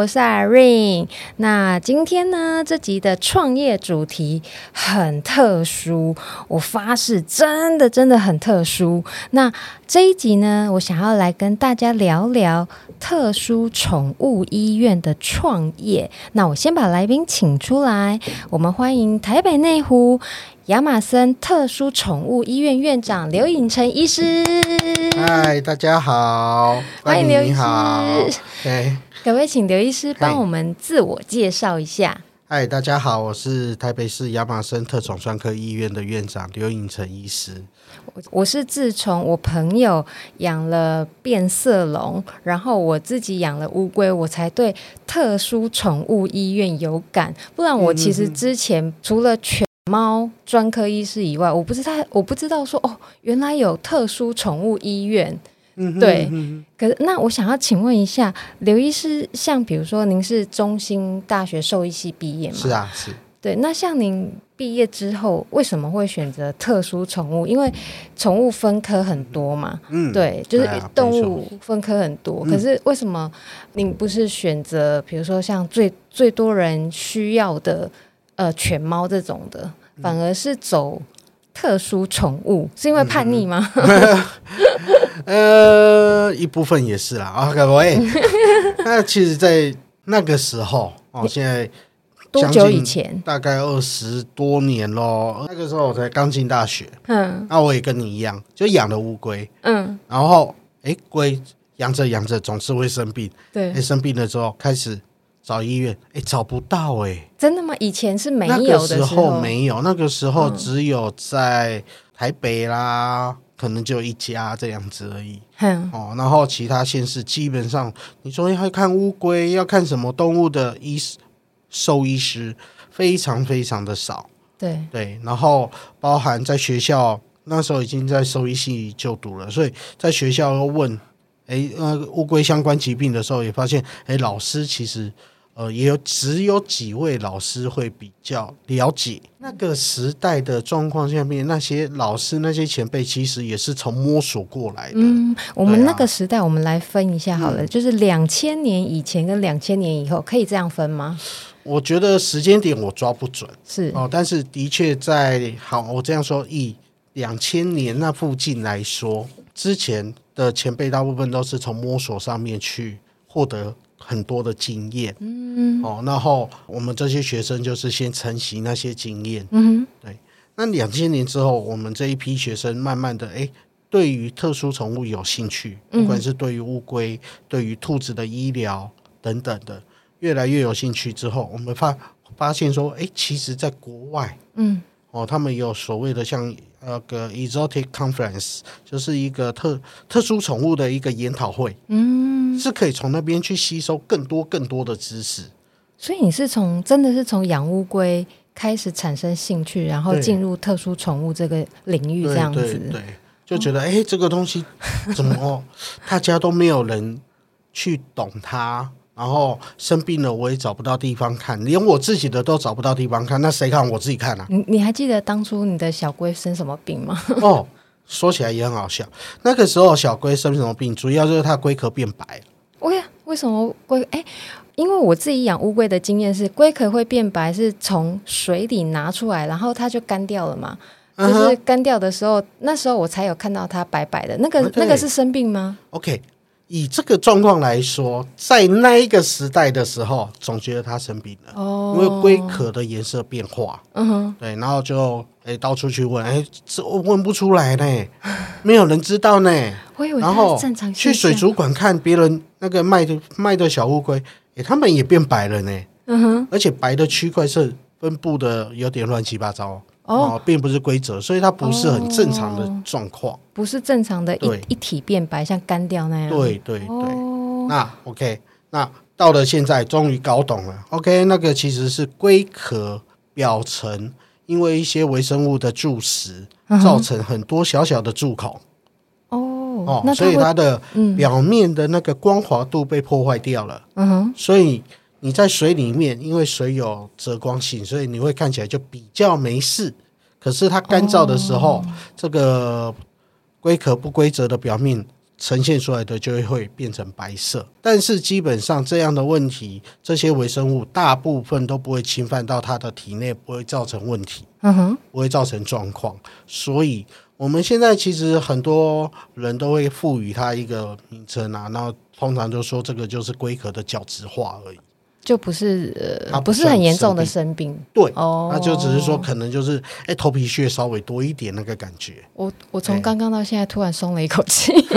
我是 Irene。那今天呢，这集的创业主题很特殊，我发誓，真的真的很特殊。那这一集呢，我想要来跟大家聊聊特殊宠物医院的创业。那我先把来宾请出来，我们欢迎台北内湖亚马森特殊宠物医院院长刘颖成医师。嗨，大家好，欢迎刘医师。好，对，可不可以请刘医师帮我们自我介绍一下？嗨，大家好，我是台北市亚马森特宠专科医院的院长刘颖成医师。我我是自从我朋友养了变色龙，然后我自己养了乌龟，我才对特殊宠物医院有感。不然我其实之前除了犬猫专科医师以外，我不知道，我不知道说哦，原来有特殊宠物医院。嗯，对。可是那我想要请问一下，刘医师，像比如说您是中兴大学兽医系毕业吗？是啊，是。对，那像您毕业之后，为什么会选择特殊宠物？因为宠物分科很多嘛。嗯，对，就是动物分科很多。可是为什么您不是选择，比如说像最最多人需要的呃犬猫这种的？反而是走特殊宠物，是因为叛逆吗？呃，一部分也是啦。啊，各位，那其实，在那个时候哦，现在多久以前？大概二十多年咯。那个时候我才刚进大学，嗯，那我也跟你一样，就养了乌龟，嗯，然后哎，龟养着养着总是会生病，对，生病了之后开始。找医院，哎，找不到哎、欸，真的吗？以前是没有的时候，那个时候没有，那个时候只有在台北啦，嗯、可能就一家这样子而已。嗯、哦，然后其他县市基本上，你说要看乌龟，要看什么动物的医兽医师，非常非常的少。对对，然后包含在学校那时候已经在兽医系就读了，所以在学校要问，哎，呃，乌龟相关疾病的时候，也发现，哎，老师其实。呃，也有只有几位老师会比较了解那个时代的状况下面，那些老师那些前辈其实也是从摸索过来的。嗯，我们那个时代，我们来分一下好了，嗯、就是两千年以前跟两千年以后，可以这样分吗？我觉得时间点我抓不准，是哦，但是的确在好，我这样说，以两千年那附近来说，之前的前辈大部分都是从摸索上面去获得。很多的经验，嗯，哦，然后我们这些学生就是先承袭那些经验，嗯，对。那两千年之后，我们这一批学生慢慢的，哎，对于特殊宠物有兴趣，不管是对于乌龟、对于兔子的医疗等等的，越来越有兴趣之后，我们发发现说，哎，其实在国外，嗯。哦，他们有所谓的像那个 exotic conference，就是一个特特殊宠物的一个研讨会，嗯，是可以从那边去吸收更多更多的知识。所以你是从真的是从养乌龟开始产生兴趣，然后进入特殊宠物这个领域这样子，对，对，对，就觉得哎、哦，这个东西怎么 大家都没有人去懂它。然后生病了，我也找不到地方看，连我自己的都找不到地方看，那谁看我自己看啊？你你还记得当初你的小龟生什么病吗？哦，说起来也很好笑。那个时候小龟生什么病，主要就是它龟壳变白。喂、哦，为什么龟？哎，因为我自己养乌龟的经验是，龟壳会变白是从水里拿出来，然后它就干掉了嘛。就是干掉的时候，那时候我才有看到它白白的。那个.那个是生病吗？OK。以这个状况来说，在那一个时代的时候，总觉得它生病了，哦，因为龟壳的颜色变化，嗯哼，对，然后就哎到处去问，哎，这我问不出来呢，没有人知道呢。然后去水族馆看别人那个卖的卖的小乌龟，哎，他们也变白了呢，嗯哼，而且白的区块是分布的有点乱七八糟。哦，并不是规则，所以它不是很正常的状况，哦，不是正常的一一体变白，像干掉那样。对对对，哦，那 OK，那到了现在终于搞懂了。OK，那个其实是龟壳表层因为一些微生物的蛀蚀，造成很多小小的蛀口。哦哦，所以它的表面的那个光滑度被破坏掉了。嗯哼，所以。你在水里面，因为水有折光性，所以你会看起来就比较没事。可是它干燥的时候，哦、这个龟壳不规则的表面呈现出来的就会变成白色。但是基本上这样的问题，这些微生物大部分都不会侵犯到它的体内，不会造成问题，嗯哼，不会造成状况。所以我们现在其实很多人都会赋予它一个名称啊，然后通常就说这个就是龟壳的角质化而已。就不是呃，不是很严重的生病，对，哦，那就只是说可能就是哎、欸，头皮屑稍微多一点那个感觉。我我从刚刚到现在突然松了一口气。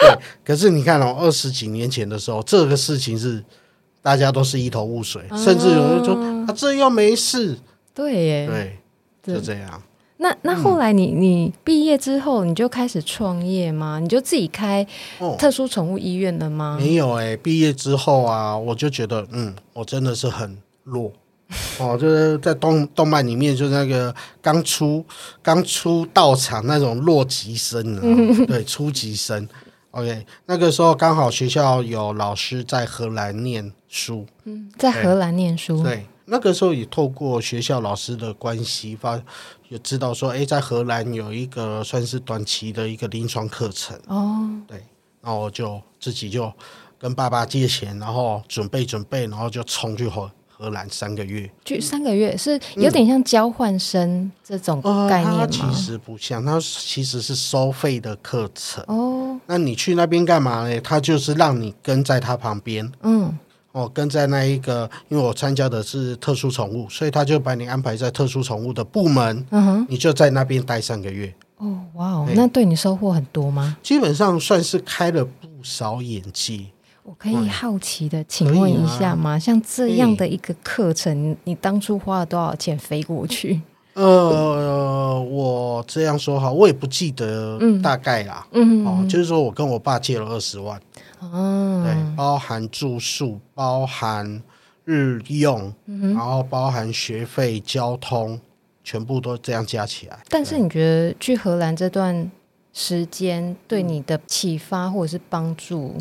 对，可是你看哦，二十几年前的时候，这个事情是大家都是一头雾水，嗯、甚至有人说啊，这又没事。对耶，对，就这样。那那后来你你毕业之后你就开始创业吗？你就自己开特殊宠物医院了吗？哦、没有哎、欸，毕业之后啊，我就觉得嗯，我真的是很弱哦，就是在动动漫里面，就那个刚出刚出道场那种弱级生，对，初级生。OK，那个时候刚好学校有老师在荷兰念书，嗯，在荷兰念书，对。那个时候也透过学校老师的关系，发也知道说，哎，在荷兰有一个算是短期的一个临床课程哦，对，然后就自己就跟爸爸借钱，然后准备准备，然后就冲去荷荷兰三个月，去三个月是有点像交换生这种概念吗？嗯呃、其实不像，它其实是收费的课程哦。那你去那边干嘛呢？他就是让你跟在他旁边，嗯。哦，跟在那一个，因为我参加的是特殊宠物，所以他就把你安排在特殊宠物的部门，嗯哼，你就在那边待三个月。哦，哇哦，那对你收获很多吗？基本上算是开了不少眼界。我可以好奇的请问一下吗？啊、像这样的一个课程，你当初花了多少钱飞过去？呃，我这样说哈，我也不记得大概啦。嗯，哦，就是说我跟我爸借了二十万。哦，对，包含住宿，包含日用，嗯、然后包含学费、交通，全部都这样加起来。但是你觉得去荷兰这段时间对你的启发或者是帮助？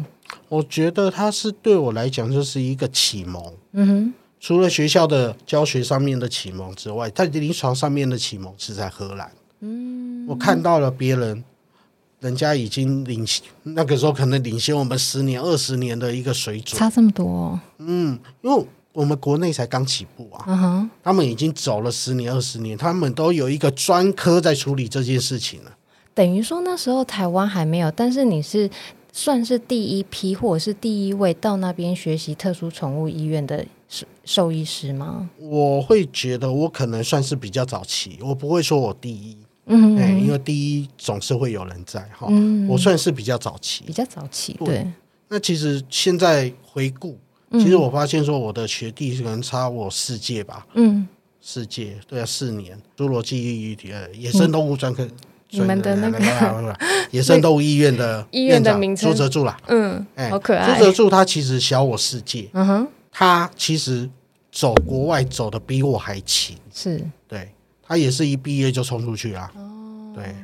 我觉得它是对我来讲就是一个启蒙。嗯哼，除了学校的教学上面的启蒙之外，在临床上面的启蒙是在荷兰。嗯，我看到了别人。人家已经领先，那个时候可能领先我们十年、二十年的一个水准，差这么多哦。嗯，因为我们国内才刚起步啊，嗯哼，他们已经走了十年、二十年，他们都有一个专科在处理这件事情了。等于说那时候台湾还没有，但是你是算是第一批或者是第一位到那边学习特殊宠物医院的兽兽医师吗？我会觉得我可能算是比较早期，我不会说我第一。嗯，哎，因为第一总是会有人在哈，嗯、我算是比较早期，比较早期，对。对，那其实现在回顾，其实我发现说我的学弟可能差我四届吧，嗯，四届，对啊，四年。侏罗纪呃野生动物专科，你们的那个 野生动物医院的医院的名称。朱泽柱啦，嗯，哎，好可爱。朱泽柱他其实小我四届，嗯哼，他其实走国外走的比我还勤，是。对。他也是一毕业就冲出去啊！哦，对，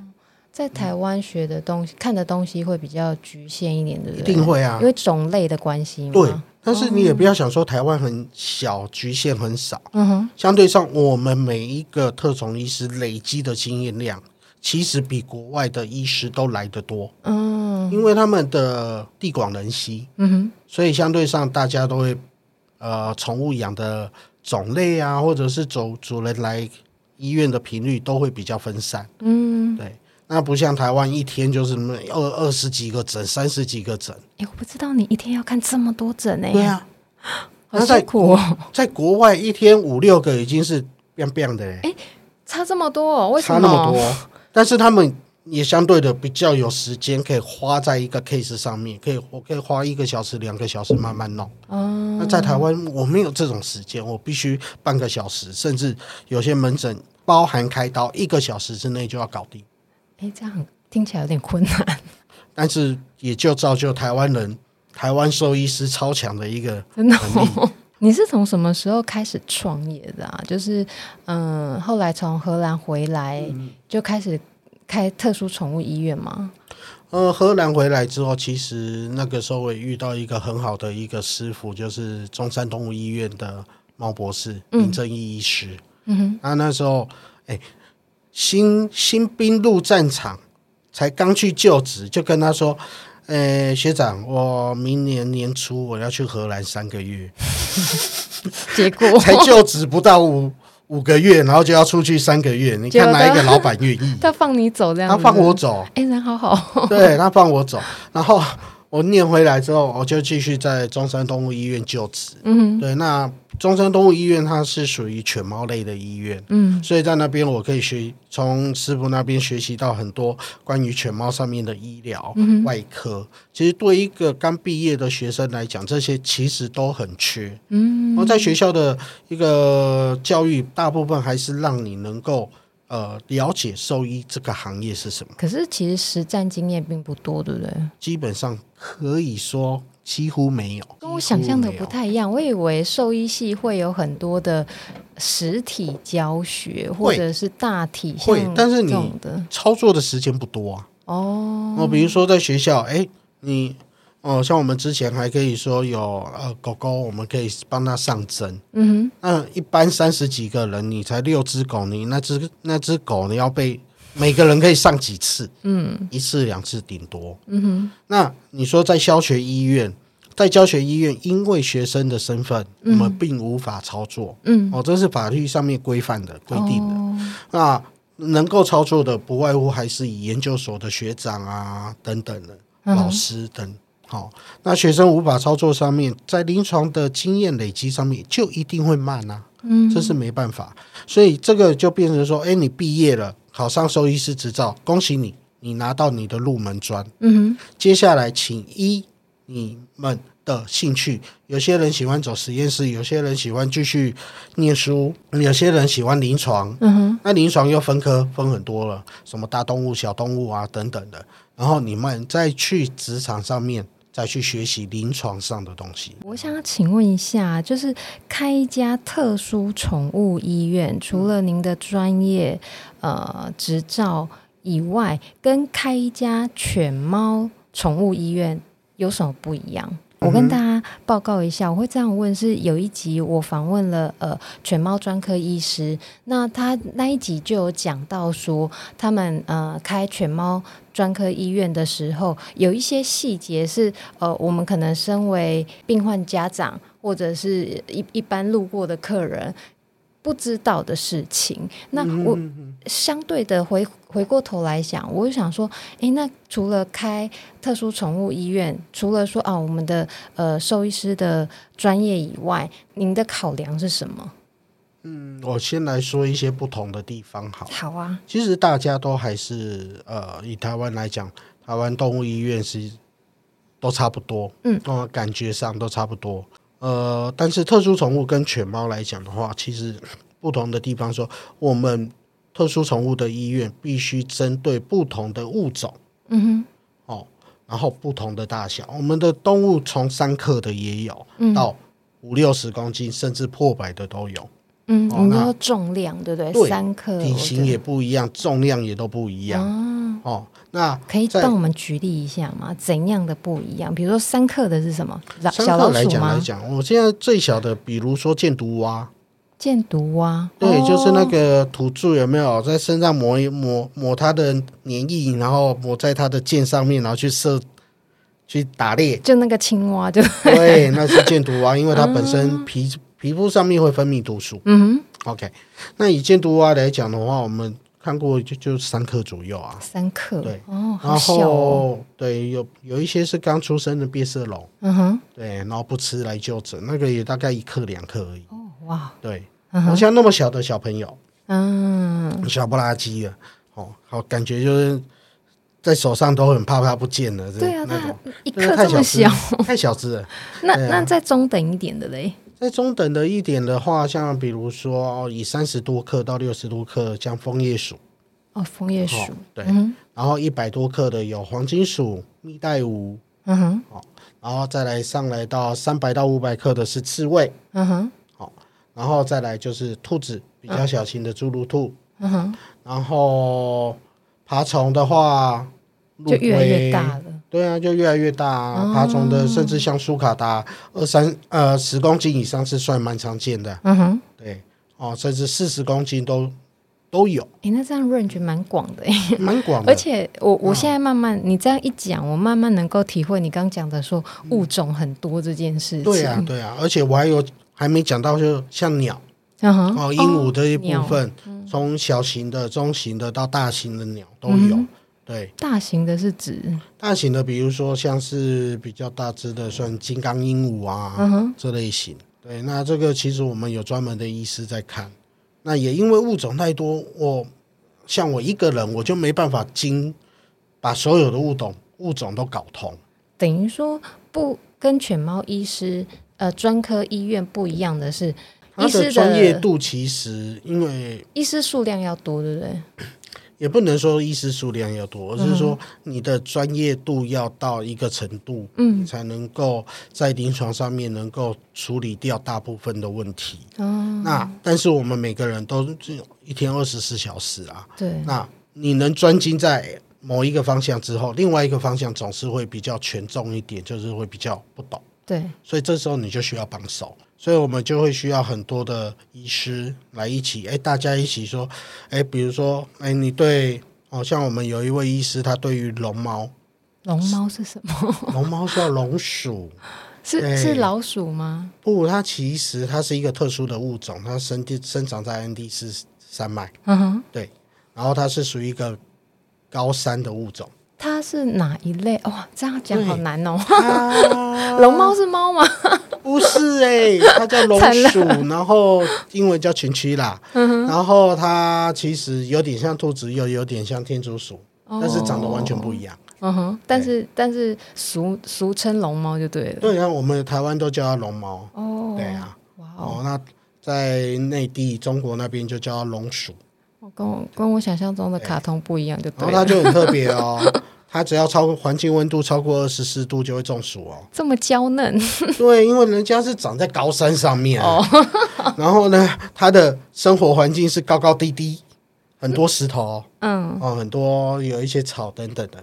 在台湾学的东西、嗯、看的东西会比较局限一点，对不对？一定会啊，因为种类的关系嘛。对，但是你也不要想说台湾很小，局限很少。嗯哼，相对上，我们每一个特种医师累积的经验量，其实比国外的医师都来得多。嗯，因为他们的地广人稀。嗯哼，所以相对上大家都会，呃，宠物养的种类啊，或者是主主人来。医院的频率都会比较分散，嗯，对，那不像台湾一天就是二二十几个诊，三十几个诊。哎，我不知道你一天要看这么多诊呢？对啊，好辛苦哦。在国外一天五六个已经是 biang biang 的嘞。哎，差这么多哦？为什么？差那么多？但是他们。也相对的比较有时间，可以花在一个 case 上面，可以我可以花一个小时、两个小时慢慢弄。嗯，那在台湾我没有这种时间，我必须半个小时，甚至有些门诊包含开刀，一个小时之内就要搞定。哎，这样听起来有点困难，但是也就造就台湾人、台湾兽医师超强的一个能力。真的哦？你是从什么时候开始创业的啊？就是嗯，后来从荷兰回来就开始。开特殊宠物医院吗？呃，荷兰回来之后，其实那个时候我也遇到一个很好的一个师傅，就是中山动物医院的猫博士林正义医师。嗯哼，那那时候，哎，新新兵入战场，才刚去就职，就跟他说：“呃、欸，学长，我明年年初我要去荷兰三个月。” 结果才就职不到五五个月，然后就要出去三个月。你看哪一个老板愿意？他放你走这样？他放我走？哎、欸，人好好。对，他放我走，然后我念回来之后，我就继续在中山动物医院就职。嗯，对，那。中山动物医院，它是属于犬猫类的医院，嗯，所以在那边我可以学从师傅那边学习到很多关于犬猫上面的医疗、嗯、外科。其实对一个刚毕业的学生来讲，这些其实都很缺，嗯。然后在学校的一个教育，大部分还是让你能够呃了解兽医这个行业是什么。可是其实实战经验并不多，对不对？基本上可以说。几乎没有，跟我想象的不太一样。我以为兽医系会有很多的实体教学，或者是大体会，但是你操作的时间不多啊。哦，我比如说在学校，哎、欸，你哦，像我们之前还可以说有呃狗狗，我们可以帮它上针。嗯哼，那一般三十几个人，你才六只狗，你那只那只狗你要被。每个人可以上几次？嗯，一次两次顶多。嗯哼，那你说在教学医院，在教学医院，因为学生的身份，我们并无法操作。嗯，哦，这是法律上面规范的规定的。哦、那能够操作的，不外乎还是以研究所的学长啊等等的老师等。好、那学生无法操作上面，在临床的经验累积上面，就一定会慢啊。嗯，这是没办法。所以这个就变成说，哎，你毕业了。考上兽医师执照，恭喜你，你拿到你的入门砖。嗯哼，接下来请依你们的兴趣，有些人喜欢走实验室，有些人喜欢继续念书，有些人喜欢临床。嗯哼，那临床又分科分很多了，什么大动物、小动物啊等等的。然后你们再去职场上面。再去学习临床上的东西。我想请问一下，就是开一家特殊宠物医院，除了您的专业呃执照以外，跟开一家犬猫宠物医院有什么不一样？我跟大家报告一下，我会这样问：是有一集我访问了呃犬猫专科医师，那他那一集就有讲到说，他们呃开犬猫专科医院的时候，有一些细节是呃我们可能身为病患家长或者是一一般路过的客人。不知道的事情，那我相对的回回过头来想，我就想说，诶，那除了开特殊宠物医院，除了说啊，我们的呃兽医师的专业以外，您的考量是什么？嗯，我先来说一些不同的地方，好。好啊。其实大家都还是呃，以台湾来讲，台湾动物医院是都差不多，嗯，感觉上都差不多。呃，但是特殊宠物跟犬猫来讲的话，其实不同的地方说，我们特殊宠物的医院必须针对不同的物种，嗯哼，哦，然后不同的大小，我们的动物从三克的也有，嗯、到五六十公斤，甚至破百的都有，嗯，哦、你说重量对不对？对，三克体型也不一样，重量也都不一样，哦。哦那可以帮我们举例一下吗？怎样的不一样？比如说三克的是什么？小老鼠吗？来讲来讲，我现在最小的，比如说箭毒蛙。箭毒蛙，对，哦、就是那个土著有没有在身上抹一抹抹它的粘液，然后抹在它的箭上面，然后去射去打猎？就那个青蛙就，就对，那是箭毒蛙，因为它本身皮、嗯、皮肤上面会分泌毒素。嗯哼，OK。那以箭毒蛙来讲的话，我们。看过就就三克左右啊，三克。对。哦，然后对有有一些是刚出生的变色龙，嗯哼，对，然后不吃来就诊，那个也大概一克两克而已。哦哇，对，好像那么小的小朋友，嗯，小不拉几的，哦，好感觉就是在手上都很怕怕不见了，对啊，那种。一克这么小，太小只了。那那再中等一点的嘞？在中等的一点的话，像比如说以三十多克到六十多克，像枫叶鼠哦，枫叶鼠、哦、对，嗯、然后一百多克的有黄金鼠、蜜袋鼯，嗯哼，好，然后再来上来到三百到五百克的是刺猬，嗯哼，好，然后再来就是兔子，比较小型的侏儒兔，嗯哼，然后爬虫的话，就越来越大了。对啊，就越来越大，啊，爬虫的甚至像苏卡达二三呃十公斤以上是算蛮常见的。嗯哼，对哦，甚至四十公斤都都有。哎、欸，那这样 range 蛮广的，蛮广的。而且我我现在慢慢、嗯、你这样一讲，我慢慢能够体会你刚讲的说物种很多这件事情。对啊，对啊。而且我还有还没讲到，就像鸟，哦，鹦鹉这一部分，从、哦、小型的、中型的到大型的鸟都有。嗯对，大型的是指大型的，比如说像是比较大只的，算金刚鹦鹉啊，这类型。对，那这个其实我们有专门的医师在看。那也因为物种太多，我像我一个人，我就没办法经把所有的物种物种都搞通。等于说，不跟犬猫医师呃专科医院不一样的是，他的专业度其实因为医师数量要多，对不对？也不能说医师数量要多，而是说你的专业度要到一个程度，嗯，才能够在临床上面能够处理掉大部分的问题。哦，那但是我们每个人都只有一天二十四小时啊，对，那你能专精在某一个方向之后，另外一个方向总是会比较权重一点，就是会比较不懂。对，所以这时候你就需要帮手。所以我们就会需要很多的医师来一起，哎，大家一起说，哎，比如说，哎，你对，哦，像我们有一位医师，他对于龙猫，龙猫是什么？龙猫叫龙鼠，是是老鼠吗？不，它其实它是一个特殊的物种，它生地生长在安第斯山脉，嗯哼，对，然后它是属于一个高山的物种。它是哪一类？哇、哦，这样讲好难哦。龙猫是猫吗？不是哎、欸，它叫龙鼠，然后英文叫群区啦。嗯、然后它其实有点像兔子，又有点像天竺鼠，哦、但是长得完全不一样。嗯哼，但是但是俗俗称龙猫就对了。对啊，我们台湾都叫它龙猫。哦，对啊。哇哦，那在内地中国那边就叫它龙鼠。跟我跟我想象中的卡通不一样，就对。然后它就很特别哦。它只要超过环境温度超过二十四度就会中暑哦，这么娇嫩？对，因为人家是长在高山上面，哦、然后呢，它的生活环境是高高低低，很多石头，嗯，哦，很多有一些草等等的，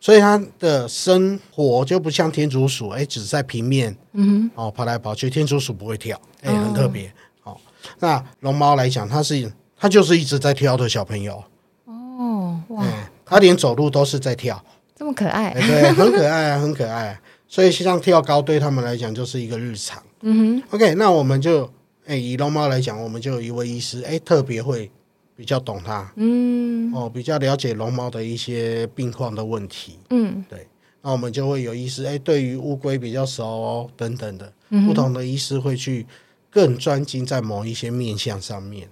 所以它的生活就不像天竺鼠，哎，只在平面，嗯，哦，跑来跑去，天竺鼠不会跳，哎，很特别，哦，那龙猫来讲，它是它就是一直在跳的小朋友，哦，哇。他连走路都是在跳，这么可爱，欸、对，很可爱啊，很可爱。所以像跳高对他们来讲就是一个日常。嗯哼，OK，那我们就，哎、欸，以龙猫来讲，我们就有一位医师，哎、欸，特别会比较懂它，嗯，哦，比较了解龙猫的一些病况的问题，嗯，对。那我们就会有医师，哎、欸，对于乌龟比较熟哦，等等的，嗯、不同的医师会去更专精在某一些面相上面。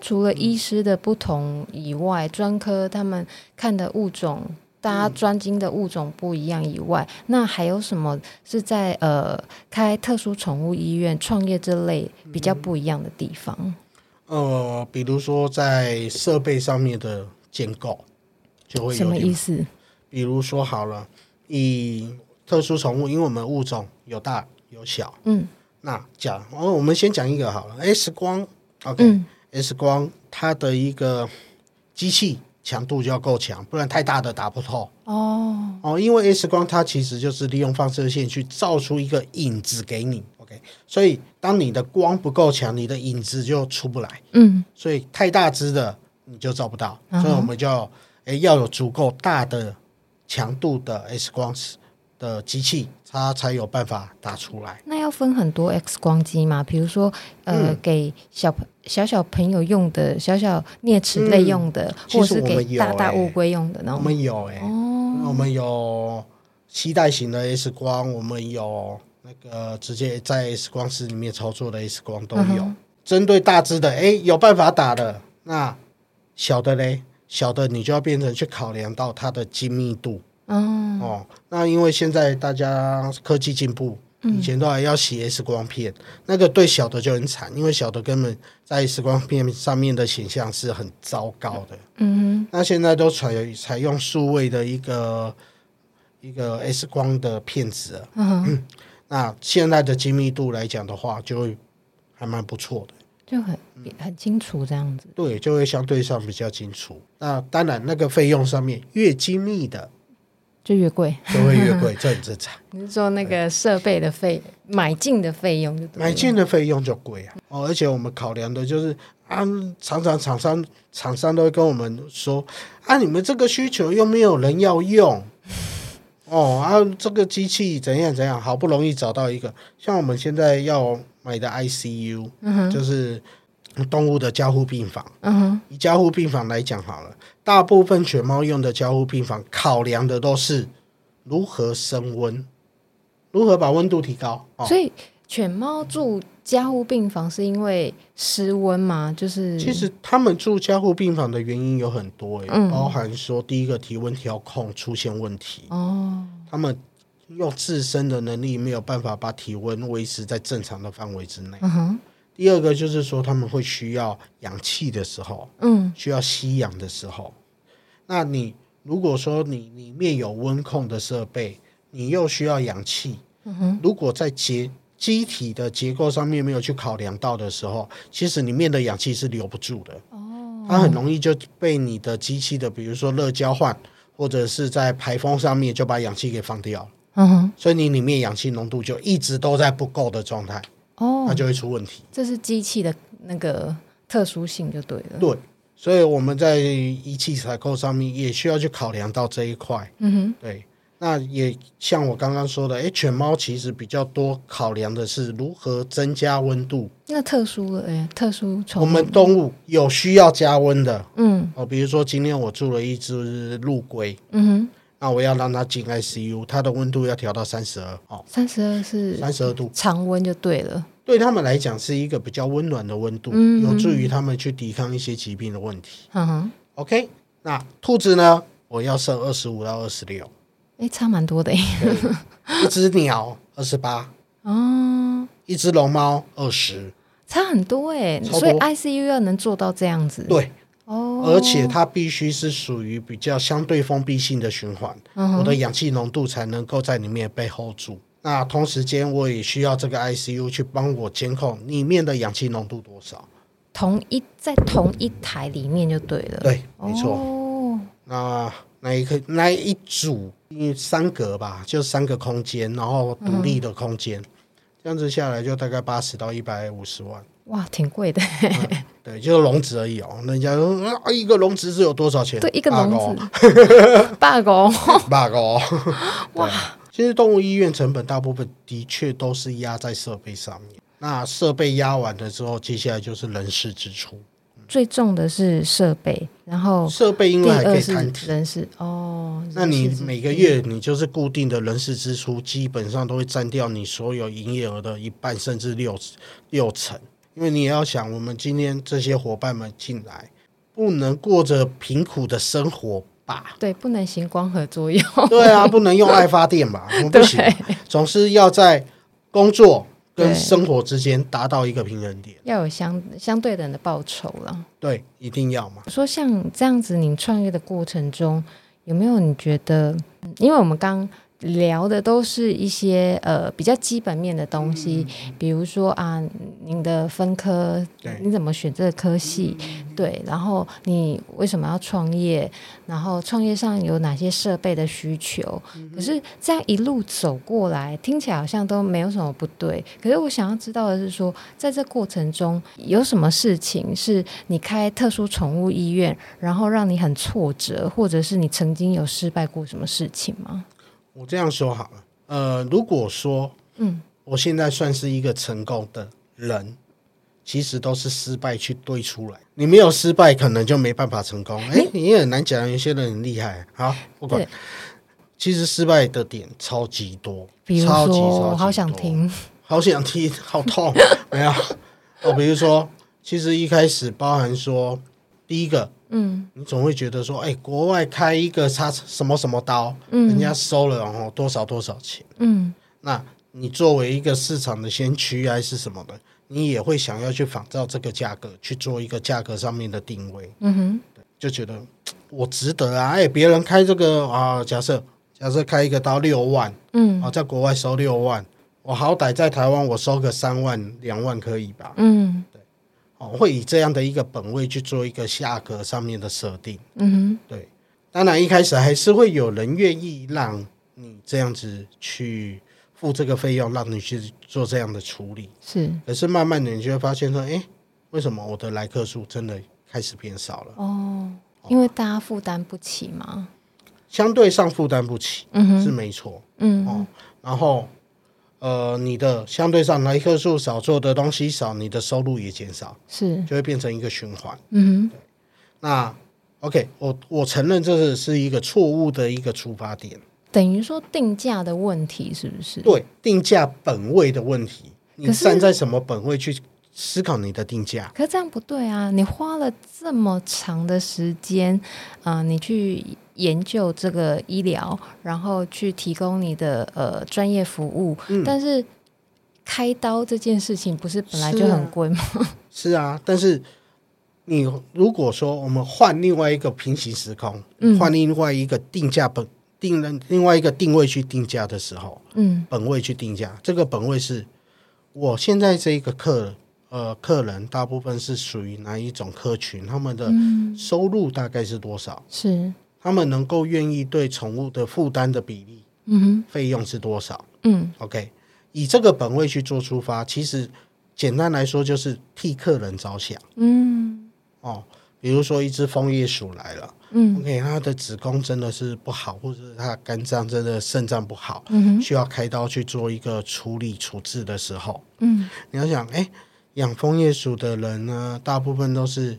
除了医师的不同以外，专科他们看的物种，大家专精的物种不一样以外，嗯、那还有什么是在呃开特殊宠物医院创业这类比较不一样的地方？呃，比如说在设备上面的建构就会有什么意思？比如说好了，以特殊宠物，因为我们物种有大有小，嗯，那讲哦，我们先讲一个好了，X 光，OK。嗯 X 光它的一个机器强度就要够强，不然太大的打不透。哦哦，因为 X 光它其实就是利用放射线去照出一个影子给你。OK，所以当你的光不够强，你的影子就出不来。嗯，所以太大只的你就照不到。嗯、所以我们就诶、欸、要有足够大的强度的 X 光的机器。它才有办法打出来。那要分很多 X 光机嘛？比如说，呃，嗯、给小朋小小朋友用的，小小啮齿类用的，嗯、或是给大大乌龟用的。我们有哎、欸，哦，我们有携带型的 X 光，我们有那个直接在 X 光室里面操作的 X 光都有。针、对大只的，哎、欸，有办法打的。那小的嘞，小的你就要变成去考量到它的精密度。哦哦，那因为现在大家科技进步，以前都还要洗 X 光片，嗯、那个对小的就很惨，因为小的根本在 X 光片上面的形象是很糟糕的。嗯哼，那现在都采采用数位的一个一个 X 光的片子。嗯，那现在的精密度来讲的话，就会还蛮不错的，就很很清楚这样子。对，就会相对上比较清楚。那当然，那个费用上面越精密的。就越贵，就会越贵，这很正常。你是说那个设备的费买进的费用就买进的费用就贵啊？哦，而且我们考量的就是啊，常常厂商厂商都会跟我们说啊，你们这个需求又没有人要用，哦啊，这个机器怎样怎样，好不容易找到一个，像我们现在要买的 ICU，嗯，就是动物的交互病房，嗯哼，以交互病房来讲好了。大部分犬猫用的交互病房，考量的都是如何升温，如何把温度提高。哦、所以犬猫住加护病房是因为失温吗？就是其实他们住加护病房的原因有很多，嗯、包含说第一个体温调控出现问题哦，他们用自身的能力没有办法把体温维持在正常的范围之内。嗯哼第二个就是说，他们会需要氧气的时候，嗯，需要吸氧的时候，那你如果说你里面有温控的设备，你又需要氧气，嗯哼，如果在结机体的结构上面没有去考量到的时候，其实里面的氧气是留不住的，哦，它很容易就被你的机器的，比如说热交换，或者是在排风上面就把氧气给放掉。了，嗯哼，所以你里面氧气浓度就一直都在不够的状态。哦，那就会出问题。这是机器的那个特殊性就对了。对，所以我们在仪器采购上面也需要去考量到这一块。嗯哼，对。那也像我刚刚说的，哎，犬猫其实比较多考量的是如何增加温度。那特殊的哎，特殊宠物，我们动物有需要加温的。嗯，哦，比如说今天我住了一只陆龟。嗯哼。那我要让它进 ICU，它的温度要调到三十二哦，三十二是三十二度，常温就对了。对他们来讲是一个比较温暖的温度，嗯、有助于他们去抵抗一些疾病的问题。嗯哼，OK，那兔子呢？我要设二十五到二十六，哎，差蛮多的。一只鸟二十八，哦，一只龙猫二十，差很多哎。多所以 ICU 要能做到这样子，对。哦，而且它必须是属于比较相对封闭性的循环，嗯、我的氧气浓度才能够在里面被 hold 住。那同时间我也需要这个 ICU 去帮我监控里面的氧气浓度多少。同一在同一台里面就对了。对，没错。哦、那那一个那一组，因为三格吧，就三个空间，然后独立的空间，嗯、这样子下来就大概八十到一百五十万。哇，挺贵的。嗯 对，就是笼子而已哦。人家说啊，一个笼子是有多少钱？对，一个笼子，八个，八个。哇，其实动物医院成本大部分的确都是压在设备上面。那设备压完了之后，接下来就是人事支出。最重的是设备，然后设备因为还可以摊提人事哦。那你每个月你就是固定的人事支出，基本上都会占掉你所有营业额的一半，甚至六六成。因为你也要想，我们今天这些伙伴们进来，不能过着贫苦的生活吧？对，不能行光合作用。对啊，不能用爱发电吧？我们不行，对总是要在工作跟生活之间达到一个平衡点，要有相相对等的报酬了。对，一定要嘛。说像这样子，你创业的过程中，有没有你觉得？因为我们刚。聊的都是一些呃比较基本面的东西，嗯、比如说啊，您的分科，你怎么选这个科系？嗯、对，然后你为什么要创业？然后创业上有哪些设备的需求？嗯、可是这样一路走过来，听起来好像都没有什么不对。可是我想要知道的是说，在这过程中有什么事情是你开特殊宠物医院，然后让你很挫折，或者是你曾经有失败过什么事情吗？我这样说好了，呃，如果说，嗯，我现在算是一个成功的人，其实都是失败去堆出来。你没有失败，可能就没办法成功。哎、欸，你也很难讲，有些人很厉害。好，不管，其实失败的点超级多，比如说，超级超级多，好想听，好想听，好痛，没有。哦，比如说，其实一开始包含说，第一个。嗯，你总会觉得说，哎、欸，国外开一个叉什么什么刀，嗯，人家收了然后多少多少钱，嗯，那你作为一个市场的先驱还是什么的，你也会想要去仿照这个价格去做一个价格上面的定位，嗯哼，就觉得我值得啊，哎、欸，别人开这个啊，假设假设开一个刀六万，嗯，啊，在国外收六万，我好歹在台湾我收个三万两万可以吧，嗯。哦，会以这样的一个本位去做一个价格上面的设定，嗯哼，对。当然一开始还是会有人愿意让你这样子去付这个费用，让你去做这样的处理。是，可是慢慢的你就会发现说，哎，为什么我的来客数真的开始变少了？哦，因为大家负担不起嘛。相对上负担不起，嗯哼，是没错，嗯哦，然后呃，你的相对上来客数少，做的东西少，你的收入也减少，是，就会变成一个循环，嗯哼，那 OK，我我承认这是是一个错误的一个出发点，等于说定价的问题是不是？对，定价本位的问题，你站在什么本位去思考你的定价？可是这样不对啊！你花了这么长的时间，啊、呃，你去。研究这个医疗，然后去提供你的呃专业服务，嗯，但是开刀这件事情不是本来就很贵吗？是啊，是啊，但是你如果说我们换另外一个平行时空，嗯，换另外一个定价本定了另外一个定位去定价的时候，嗯，本位去定价，这个本位是我现在这一个客呃客人大部分是属于哪一种客群？他们的收入大概是多少？是。他们能够愿意对宠物的负担的比例，嗯哼，费用是多少？嗯，OK，以这个本位去做出发，其实简单来说就是替客人着想。嗯，哦，比如说一只枫叶鼠来了，嗯，OK，它的子宫真的是不好，或者是它肝脏真的肾脏不好，嗯哼，需要开刀去做一个处理处置的时候，嗯，你要想，哎，养枫叶鼠的人呢，大部分都是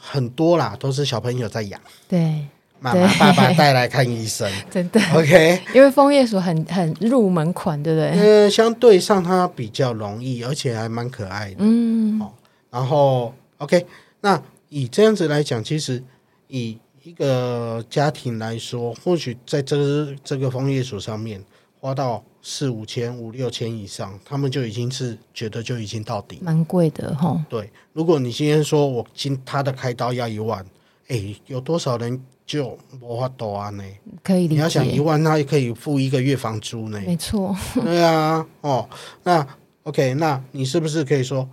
很多啦，都是小朋友在养，对。妈妈、爸爸带来看医生，真的 OK。因为枫叶鼠很很入门款，对不对？呃，相对上它比较容易，而且还蛮可爱的。嗯，哦，然后 OK，那以这样子来讲，其实以一个家庭来说，或许在这个这个枫叶鼠上面花到四五千、五六千以上，他们就已经是觉得就已经到底，蛮贵的哈。对，如果你今天说我今他的开刀要一万，哎，有多少人？就无法多啊呢，可以理解。你要想一万，他也可以付一个月房租呢。没错。对啊，哦，那 OK，那你是不是可以说，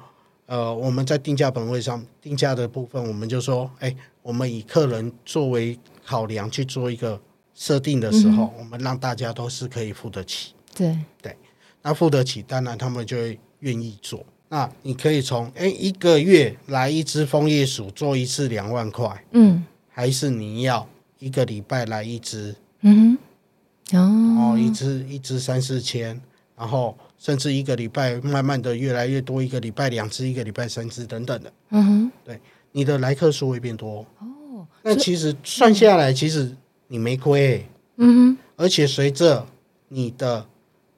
呃，我们在定价本位上定价的部分，我们就说，哎，我们以客人作为考量去做一个设定的时候，嗯、我们让大家都是可以付得起。对对，那付得起，当然他们就会愿意做。那你可以从，哎，一个月来一只枫叶鼠做一次两万块，嗯。还是你要一个礼拜来一只，嗯哼，哦，哦，一只一只三四千，然后甚至一个礼拜慢慢的越来越多，一个礼拜两只，一个礼拜三只等等的，嗯哼，对，你的来客数会变多。哦。那其实算下来，其实你没亏，欸，嗯哼，而且随着你的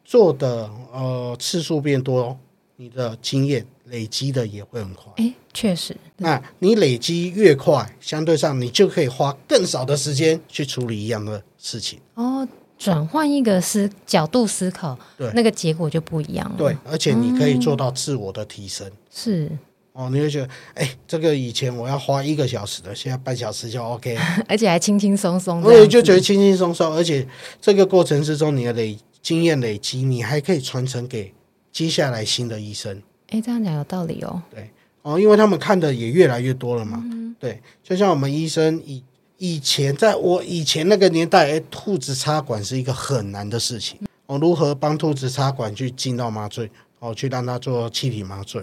做的呃次数变多，你的经验。累积的也会很快，哎，确实。那你累积越快，相对上你就可以花更少的时间去处理一样的事情。哦，转换一个思角度思考，对，那个结果就不一样了。对，而且你可以做到自我的提升。嗯、是哦，你会觉得，哎，这个以前我要花一个小时的，现在半小时就 OK，而且还轻轻松松。我也就觉得轻轻松松，而且这个过程之中，你的累经验累积，你还可以传承给接下来新的医生。哎，这样讲有道理哦。对哦，因为他们看的也越来越多了嘛。嗯、对，就像我们医生以以前，在我以前那个年代，哎，兔子插管是一个很难的事情。哦，如何帮兔子插管去进到麻醉，哦，去让它做气体麻醉，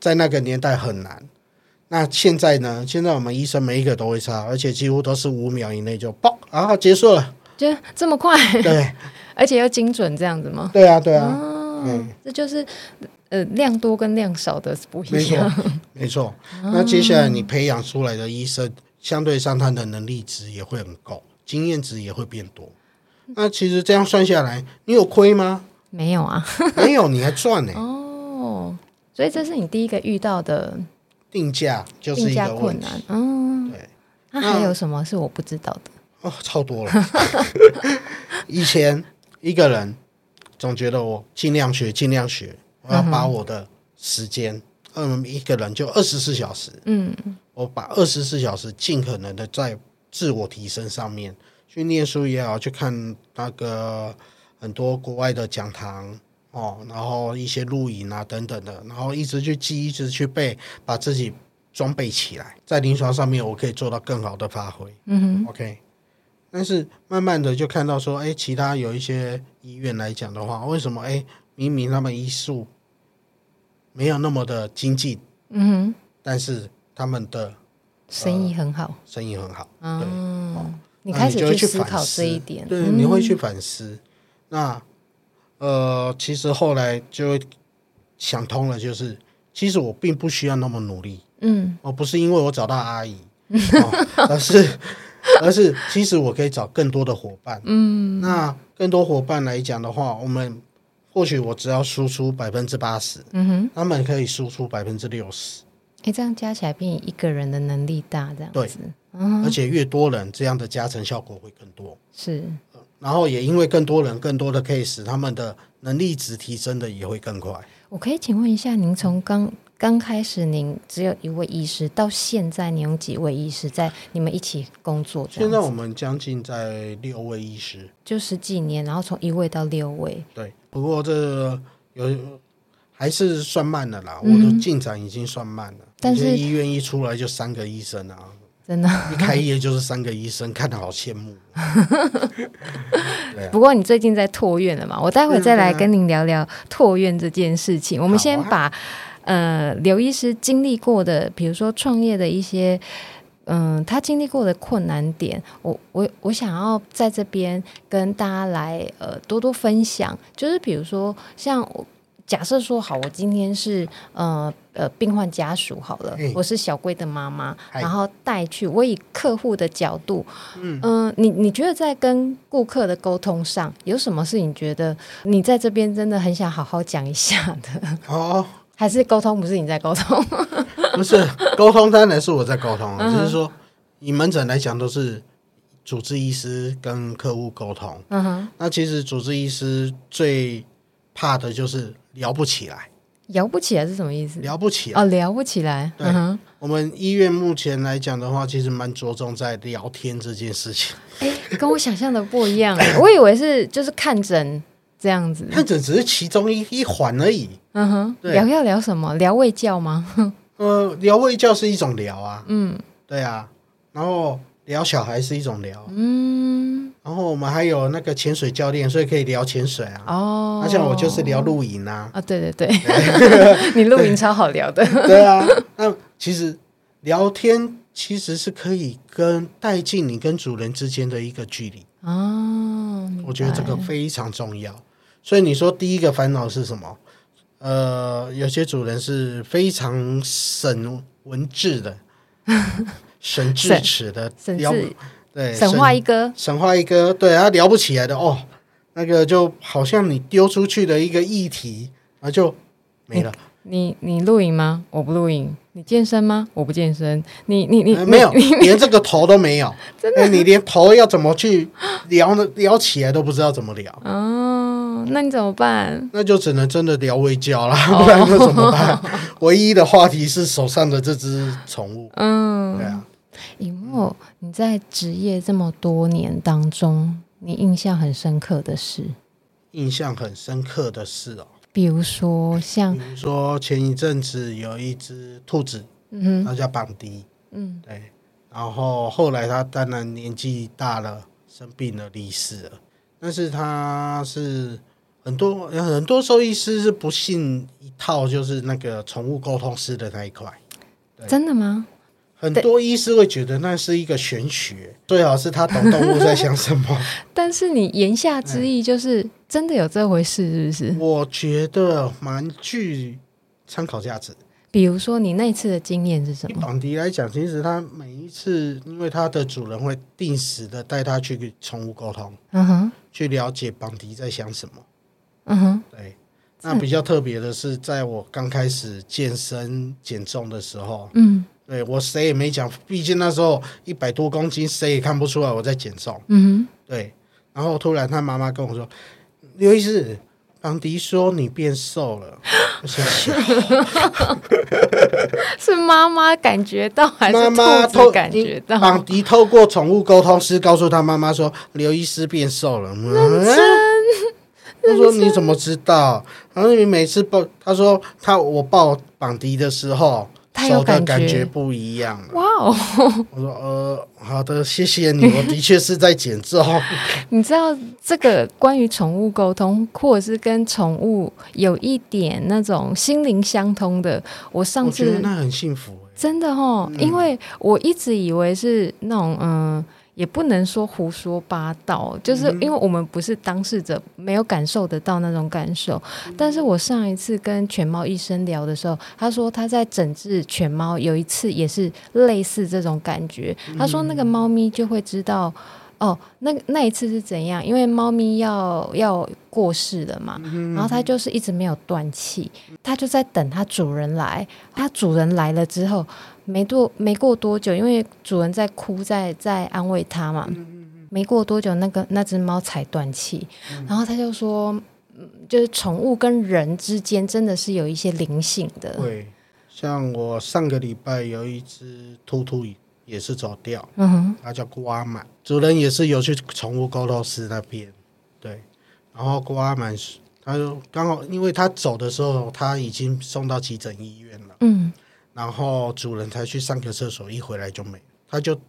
在那个年代很难。那现在呢？现在我们医生每一个都会插，而且几乎都是五秒以内就爆，然后结束了，就这么快。对，而且又精准，这样子吗？对啊，对啊。哦、嗯，这就是。呃，量多跟量少的不一样。没错，没错。那接下来你培养出来的医生，相对上他的能力值也会很高，经验值也会变多。那其实这样算下来，你有亏吗？没有啊，没有，你还赚呢。哦，所以这是你第一个遇到的定价，就是一个困难。嗯，对。那还有什么是我不知道的？哦，超多了。以前一个人总觉得我尽量学，尽量学。我要把我的时间，嗯，一个人就二十四小时，嗯，我把二十四小时尽可能的在自我提升上面，去念书也好，去看那个很多国外的讲堂哦，然后一些录影啊等等的，然后一直去记，一直去背，把自己装备起来，在临床上面我可以做到更好的发挥。嗯哼，OK，但是慢慢的就看到说，哎，其他有一些医院来讲的话，为什么哎，明明他们医术没有那么的经济，嗯哼，但是他们的生意很好，呃、生意很好，哦，你开始去思考这一点，对，你会去反思。嗯、那呃，其实后来就想通了，就是其实我并不需要那么努力，嗯，哦，不是因为我找到阿姨，哦、而是。而是，其实我可以找更多的伙伴。嗯，那更多伙伴来讲的话，我们或许我只要输出百分之八十，嗯哼，他们可以输出百分之六十。哎，这样加起来比你一个人的能力大，这样子。对，嗯，而且越多人，这样的加成效果会更多。是，然后也因为更多人、更多的 case，他们的能力值提升的也会更快。我可以请问一下，您从刚刚开始，您只有一位医师，到现在你有几位医师在你们一起工作？现在我们将近在六位医师，就十几年，然后从一位到六位。对，不过这有还是算慢的啦，嗯、我的进展已经算慢了。但是医院一出来就三个医生啊，真的，一开业就是三个医生，看得好羡慕。不过你最近在拓院了嘛？我待会再来跟您聊聊拓院这件事情。我们先把。呃，刘医师经历过的，比如说创业的一些，嗯、呃，他经历过的困难点，我我我想要在这边跟大家来呃多多分享。就是比如说，像假设说好，我今天是呃呃病患家属好了，我是小龟的妈妈，然后带去，我以客户的角度，嗯、呃，你你觉得在跟顾客的沟通上有什么是你觉得你在这边真的很想好好讲一下的？哦。还是沟通不是你在沟通，不是沟通当然是我在沟通，只是说以门诊来讲都是主治医师跟客户沟通。嗯哼，那其实主治医师最怕的就是聊不起来。聊不起来是什么意思？聊不起来哦，聊不起来。对，我们医院目前来讲的话，其实蛮着重在聊天这件事情。哎，跟我想象的不一样，我以为是就是看诊。这样子，看诊只是其中一一环而已。嗯哼，对聊要聊什么？聊胃教吗？呃，聊胃教是一种聊啊。嗯，对啊。然后聊小孩是一种聊。嗯。然后我们还有那个潜水教练，所以可以聊潜水啊。哦。那像我就是聊露营啊。啊，对对对，对 你露营超好聊的。对啊。那其实聊天其实是可以跟带进你跟主人之间的一个距离。哦。我觉得这个非常重要。所以你说第一个烦恼是什么？呃，有些主人是非常省文字的，省智齿的，聊对，省话一哥，省话一哥，对他聊不起来的哦，那个就好像你丢出去的一个议题，啊，就没了。你你露营吗？我不露营。你健身吗？我不健身。你你你、呃、没有，连这个头都没有。真的，你连头要怎么去聊呢？聊起来都不知道怎么聊。哦，那你怎么办？那就只能真的聊卫教了，哦、不然那怎么办？唯一的话题是手上的这只宠物。嗯，对啊。以沫，你在职业这么多年当中，你印象很深刻的事？印象很深刻的事哦。比如说，像比如说前一阵子有一只兔子，嗯哼，它叫邦迪，嗯，对，然后后来它当然年纪大了，生病了，离世了。但是它是很多很多兽医师是不信一套，就是那个宠物沟通师的那一块，真的吗？很多医师会觉得那是一个玄学，最好是他懂动物在想什么。但是你言下之意就是真的有这回事，是不是？我觉得蛮具参考价值。比如说你那次的经验是什么？绑迪来讲，其实他每一次，因为他的主人会定时的带他去宠物沟通，嗯哼，去了解绑迪在想什么。嗯哼，对。那比较特别的是，在我刚开始健身减重的时候，嗯。对我谁也没讲，毕竟那时候一百多公斤，谁也看不出来我在减重。嗯哼，对。然后突然他妈妈跟我说：“刘医师，邦迪说你变瘦了。”我说：“是妈妈感觉到还是兔子感觉到？”邦迪透过宠物沟通师告诉他妈妈说：“刘医师变瘦了。”他说：“你怎么知道？”然后你每次抱，他说他我抱绑迪的时候。他有感觉，不一样。哇哦！我说呃，好的，谢谢你。我的确是在减重。你知道这个关于宠物沟通，或者是跟宠物有一点那种心灵相通的，我上次我觉得那很幸福，真的哦，嗯、因为我一直以为是那种嗯。也不能说胡说八道，就是因为我们不是当事者，没有感受得到那种感受。但是我上一次跟犬猫医生聊的时候，他说他在诊治犬猫，有一次也是类似这种感觉。他说那个猫咪就会知道，哦，那那一次是怎样，因为猫咪要要过世了嘛，然后它就是一直没有断气，它就在等它主人来，它主人来了之后。没多没过多久，因为主人在哭，在在安慰它嘛。没过多久，那个那只猫才断气。然后他就说，就是宠物跟人之间真的是有一些灵性的。对，像我上个礼拜有一只兔兔也是走掉，嗯哼，它叫瓜满，主人也是有去宠物沟通师那边，对，然后瓜满是，他就刚好因为他走的时候，他已经送到急诊医院了，嗯。然后主人才去上个厕所，一回来就没。他就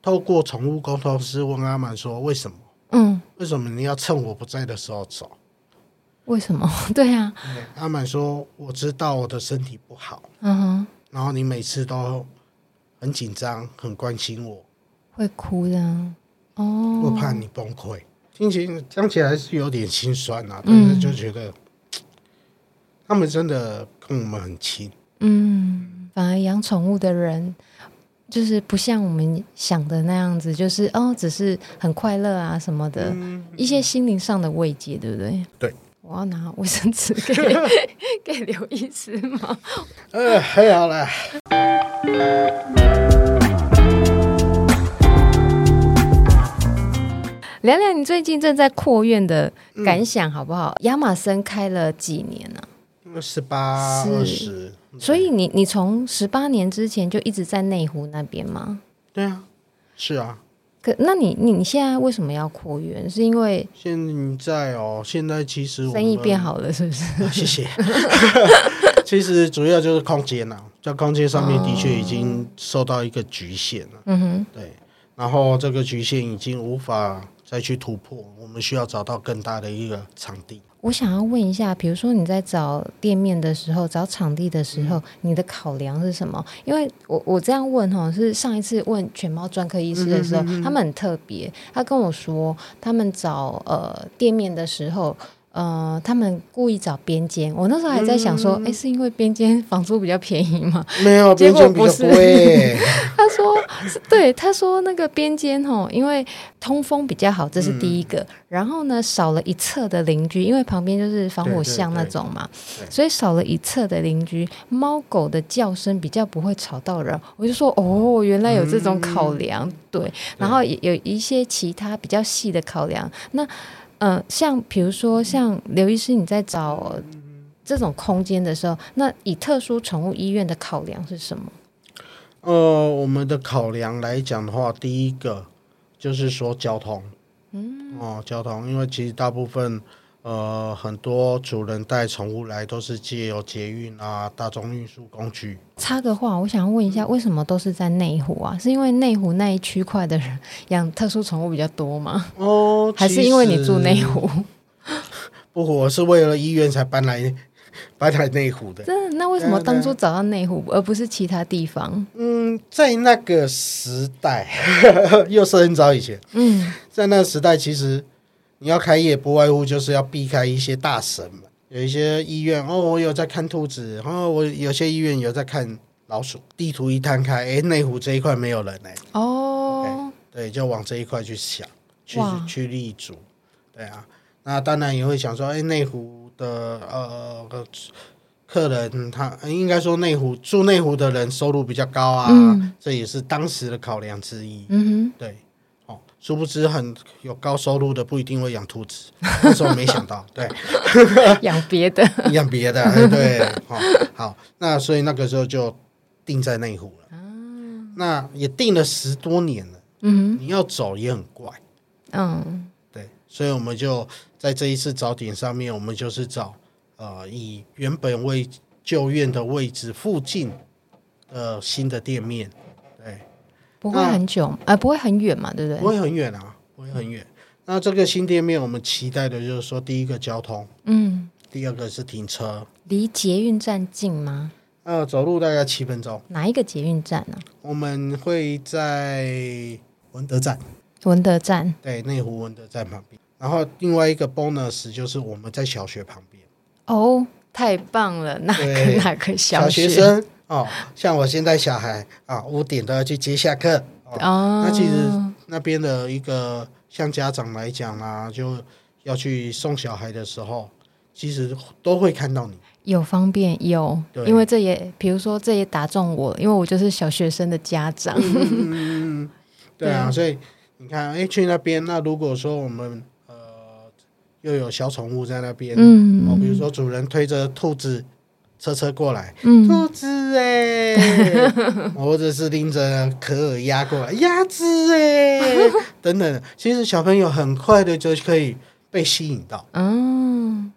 透过宠物沟通师问阿满说：“为什么？嗯，为什么你要趁我不在的时候走？为什么？对啊。对”阿满说：“我知道我的身体不好，嗯哼。然后你每次都很紧张，很关心我，会哭的哦，我怕你崩溃。听起讲起来是有点心酸啊，但是就觉得、嗯、他们真的跟我们很亲，嗯。”反而养宠物的人，就是不像我们想的那样子，就是哦，只是很快乐啊什么的，嗯、一些心灵上的慰藉，对不对？对。我要拿卫生纸给 给刘医师吗？呃，还好啦。聊聊你最近正在扩院的感想好不好？亚马森开了几年了？十八、二十。所以你你从十八年之前就一直在内湖那边吗？对啊，是啊。可那你你你现在为什么要扩员？是因为现在哦，现在其实生意变好了，是不是？啊、谢谢。其实主要就是空间呐、啊，在空间上面的确已经受到一个局限了。嗯哼，对。然后这个局限已经无法再去突破，我们需要找到更大的一个场地。我想要问一下，比如说你在找店面的时候，找场地的时候，嗯、你的考量是什么？因为我我这样问哈，是上一次问犬猫专科医师的时候，嗯、哼哼他们很特别，他跟我说，他们找呃店面的时候。呃，他们故意找边间，我那时候还在想说，哎、嗯，是因为边间房租比较便宜吗？没有，结果不是。他说，对，他说那个边间哦，因为通风比较好，这是第一个。嗯、然后呢，少了一侧的邻居，因为旁边就是防火巷那种嘛，所以少了一侧的邻居，猫狗的叫声比较不会吵到人。我就说，哦，原来有这种考量，嗯、对。然后也有一些其他比较细的考量，那。嗯、呃，像比如说，像刘医师，你在找这种空间的时候，那以特殊宠物医院的考量是什么？呃，我们的考量来讲的话，第一个就是说交通，嗯，哦，交通，因为其实大部分。呃，很多主人带宠物来都是借由捷运啊、大众运输工具。插个话，我想问一下，为什么都是在内湖啊？是因为内湖那一区块的人养特殊宠物比较多吗？哦，还是因为你住内湖？不，我是为了医院才搬来 搬来内湖的。真的？那为什么当初找到内湖，而不是其他地方？嗯，在那个时代，又是很早以前。嗯，在那个时代，其实。你要开业，不外乎就是要避开一些大神嘛。有一些医院哦，我有在看兔子，然后我有些医院有在看老鼠。地图一摊开，哎，内湖这一块没有人哎。哦，okay, 对，就往这一块去想，去去立足。对啊，那当然也会想说，哎，内湖的呃客人，他应该说内湖住内湖的人收入比较高啊，嗯、这也是当时的考量之一。嗯哼，对。殊不知很有高收入的不一定会养兔子，那时候没想到，对，养别的，养别的，对，好，好，那所以那个时候就定在内湖了，啊、那也定了十多年了，嗯，你要走也很怪，嗯，对，所以我们就在这一次找点上面，我们就是找呃以原本为旧院的位置附近的新的店面，对，不会很久，啊、呃，不会很远嘛，对不对？不会很远啊，不会很远。那这个新店面，我们期待的就是说，第一个交通，嗯，第二个是停车，离捷运站近吗？呃，走路大概七分钟。哪一个捷运站呢、啊？我们会在文德站。文德站，对，内湖文德站旁边。然后另外一个 bonus 就是我们在小学旁边。哦，太棒了！哪个哪个小学？小学生哦，像我现在小孩啊，五点都要去接下课。哦，哦，那其实那边的一个像家长来讲啊，就要去送小孩的时候，其实都会看到你。有方便有，因为这也，比如说这也打中我，因为我就是小学生的家长。对啊，对，所以。你看，哎，去那边，那如果说我们呃又有小宠物在那边，嗯，哦，比如说主人推着兔子车车过来，嗯，兔子哎，或者是拎着可尔鸭过来，鸭子哎，等等，其实小朋友很快的就可以被吸引到，嗯。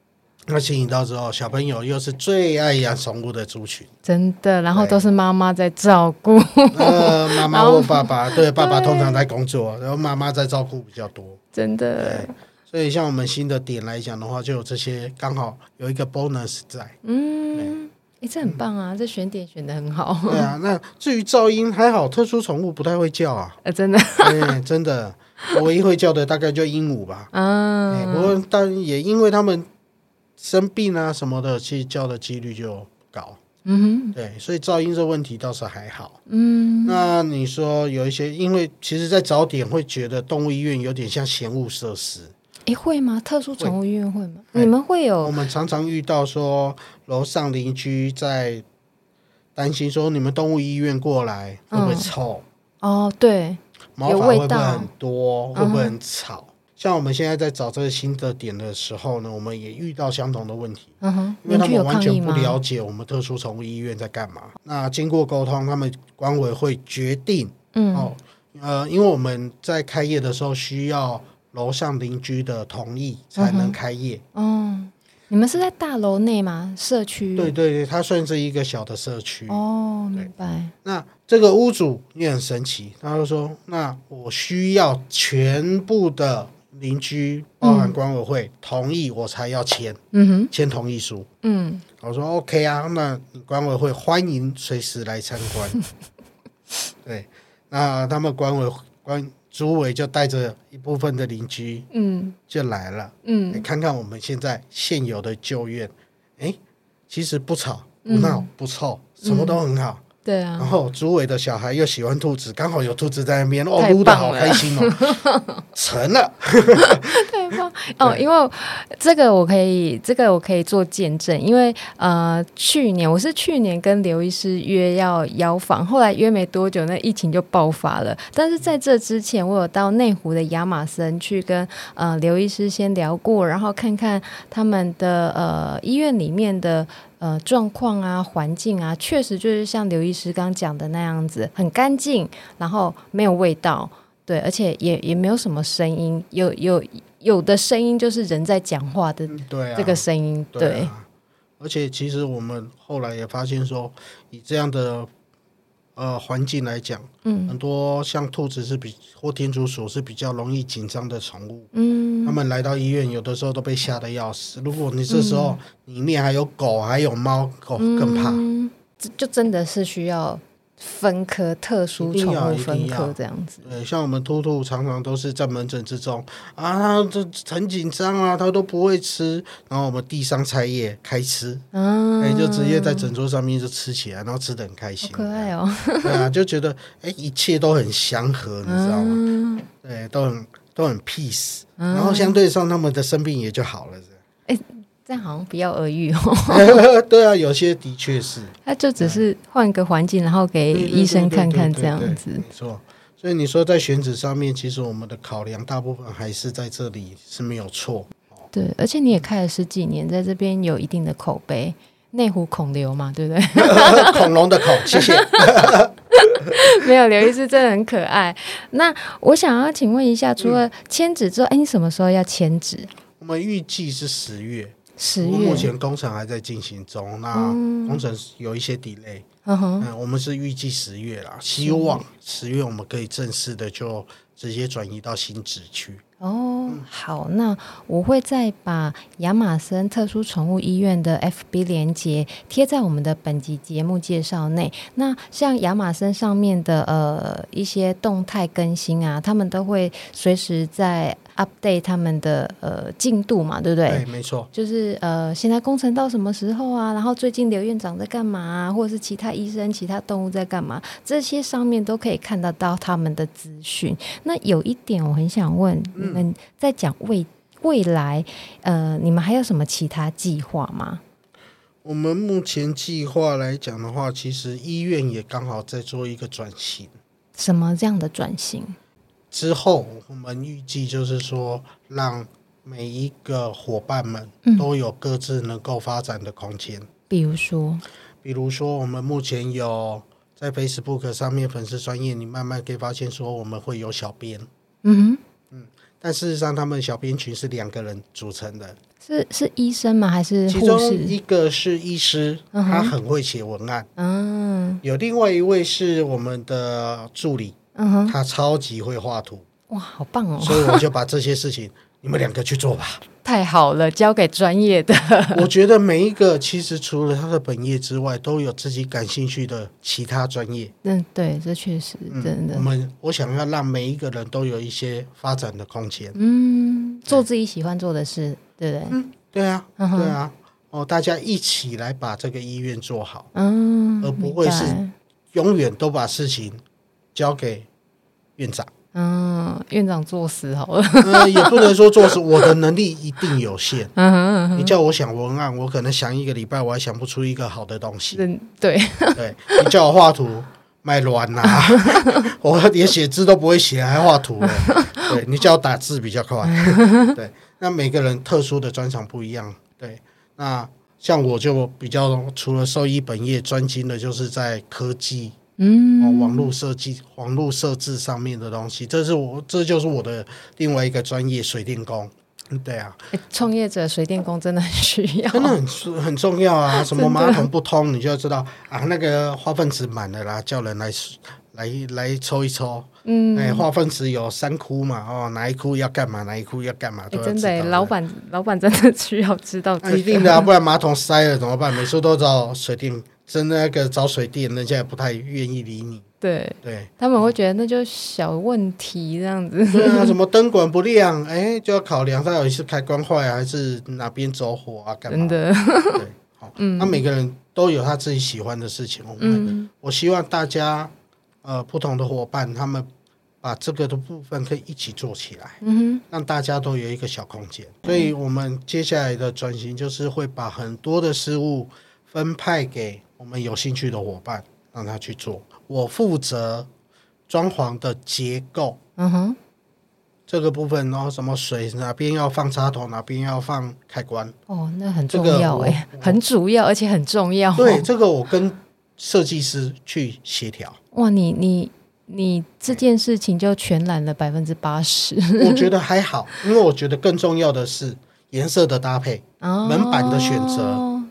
那吸引到之后，小朋友又是最爱养宠物的族群，真的。然后都是妈妈在照顾，呃，妈妈或爸爸，对，爸爸通常在工作，然后妈妈在照顾比较多，真的。所以像我们新的点来讲的话，就有这些，刚好有一个 bonus 在。嗯，哎，这很棒啊，这选点选的很好。对啊，那至于噪音还好，特殊宠物不太会叫啊。呃，真的，对，真的，唯一会叫的大概就鹦鹉吧。嗯，不过但也因为他们。生病啊什么的，其实叫的几率就高。嗯哼，对，所以噪音这问题倒是还好。嗯，那你说有一些，因为其实，在早点会觉得动物医院有点像闲物设施。诶，会吗？特殊宠物医院会吗？会你们会有？我们常常遇到说，楼上邻居在担心说，你们动物医院过来会不会臭？嗯、哦，对，毛发会不会很多？会不会很吵？嗯像我们现在在找这个新的点的时候呢，我们也遇到相同的问题，嗯哼，因为他们完全不了解我们特殊宠物医院在干嘛。那经过沟通，他们管委会决定，嗯，哦，呃，因为我们在开业的时候需要楼上邻居的同意才能开业。嗯，你们是在大楼内吗？社区？对对对，它算是一个小的社区。哦，明白。那这个屋主也很神奇，他就说：“那我需要全部的。”邻居包含管委会、嗯、同意我才要签，嗯哼，签同意书。嗯，我说 OK 啊，那管委会欢迎随时来参观。对，那他们管委管主委就带着一部分的邻居，嗯，就来了，嗯，你看看我们现在现有的旧院，哎，其实不吵不闹、嗯、不臭，什么都很好。对啊，然后主委的小孩又喜欢兔子，刚好有兔子在那边，哦，撸的好开心哦，成了，太棒 哦！因为这个我可以，这个我可以做见证，因为呃，去年我是去年跟刘医师约要邀访，后来约没多久，那疫情就爆发了。但是在这之前，我有到内湖的亚马森去跟呃刘医师先聊过，然后看看他们的呃医院里面的。呃，状况啊，环境啊，确实就是像刘医师刚讲的那样子，很干净，然后没有味道，对，而且也也没有什么声音，有有有的声音就是人在讲话的，对这个声音，对。而且其实我们后来也发现说，以这样的。呃，环境来讲，嗯，很多像兔子是比或天竺鼠是比较容易紧张的宠物，嗯，他们来到医院，有的时候都被吓得要死。如果你这时候里面还有狗，还有猫，狗更怕，嗯，就真的是需要。分科特殊宠物分科这样子，对，像我们兔兔常常都是在门诊之中啊，这很紧张啊，它都不会吃，然后我们递上菜叶开吃，嗯，哎，就直接在诊桌上面就吃起来，然后吃的很开心，可爱哦，对啊，就觉得哎，一切都很祥和，你知道吗？嗯、对，都很都很 peace，然后相对上他们的生病也就好了，哎。这样好像比较耳语哦。对啊，有些的确是。他就只是换个环境，然后给医生看看这样子。没错。所以你说在选址上面，其实我们的考量大部分还是在这里是没有错。对，而且你也开了十几年，在这边有一定的口碑。内湖孔刘嘛，对不对？恐龙的孔，谢谢。没有，刘医师真的很可爱。那我想要请问一下，除了签址之后，哎、嗯，你什么时候要签址？我们预计是十月。十月，目前工程还在进行中，那工程有一些 delay，嗯哼，嗯，我们是预计十月啦，希望十月我们可以正式的就直接转移到新址区。哦，好，那我会再把亚马森特殊宠物医院的 FB 连接贴在我们的本集节目介绍内。那像亚马森上面的呃一些动态更新啊，他们都会随时在 update 他们的呃进度嘛，对不对？对，没错。就是呃现在工程到什么时候啊？然后最近刘院长在干嘛啊？或者是其他医生、其他动物在干嘛？这些上面都可以看得到他们的资讯。那有一点我很想问。嗯嗯，在讲未未来，呃，你们还有什么其他计划吗？我们目前计划来讲的话，其实医院也刚好在做一个转型。什么这样的转型？之后我们预计就是说，让每一个伙伴们都有各自能够发展的空间。嗯。比如说，比如说，我们目前有在 Facebook 上面粉丝专业，你慢慢可以发现说，我们会有小编。嗯哼。但事实上，他们小编群是两个人组成的，是是医生吗？还是？其中一个是医师，他很会写文案。嗯，有另外一位是我们的助理，嗯哼，他超级会画图。哇，好棒哦！所以我就把这些事情，你们两个去做吧。太好了，交给专业的。我觉得每一个其实除了他的本业之外，都有自己感兴趣的其他专业。嗯，对，这确实真的。嗯，我们我想要让每一个人都有一些发展的空间。嗯，做自己喜欢做的事，对不对？嗯，对啊，对啊。哦，大家一起来把这个医院做好。嗯，而不会是永远都把事情交给院长。嗯，院长作死好了。嗯，也不能说作死，我的能力一定有限。嗯哼嗯哼，你叫我想文案，我可能想一个礼拜，我还想不出一个好的东西。嗯，对，对，你叫我画图，卖卵呐，我连写字都不会写，还画图。对，你叫我打字比较快。对，那每个人特殊的专长不一样。对，那像我就比较除了兽医本业，专精的就是在科技。嗯，哦，网络设计、网络设置上面的东西，这是我，这就是我的另外一个专业——水电工。嗯，对啊，创业者水电工真的很需要，真的很很重要啊！什么马桶不通，你就要知道啊，那个化粪池满了啦，叫人来来来抽一抽。嗯，哎，化粪池有三窟嘛，哦，哪一窟要干嘛，哪一窟要干嘛，都真的，老板老板真的需要知道，一定的啊，不然马桶塞了怎么办？每次都找水电。真的那个找水电，人家也不太愿意理你。对对，他们会觉得那就小问题这样子。对啊，什么灯管不亮，哎，就要考量到底是开关坏还是哪边走火啊？干嘛？真的。对，好，嗯，那每个人都有他自己喜欢的事情。我嗯，我希望大家呃不同的伙伴，他们把这个的部分可以一起做起来。嗯哼，让大家都有一个小空间。所以我们接下来的转型就是会把很多的事物分派给。我们有兴趣的伙伴，让他去做。我负责装潢的结构，嗯哼，这个部分，然后什么水哪边要放插头，哪边要放开关。哦，那很重要哎，很主要，而且很重要。对，这个我跟设计师去协调。哇，你你你这件事情就全揽了百分之八十。我觉得还好，因为我觉得更重要的是颜色的搭配，哦、门板的选择，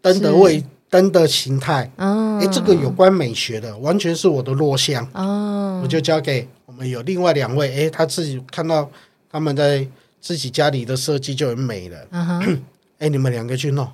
灯的位。灯的形态，哎、哦，这个有关美学的，完全是我的弱项。哦，我就交给我们有另外两位，哎，他自己看到他们在自己家里的设计就很美了。嗯哼，哎，你们两个去弄，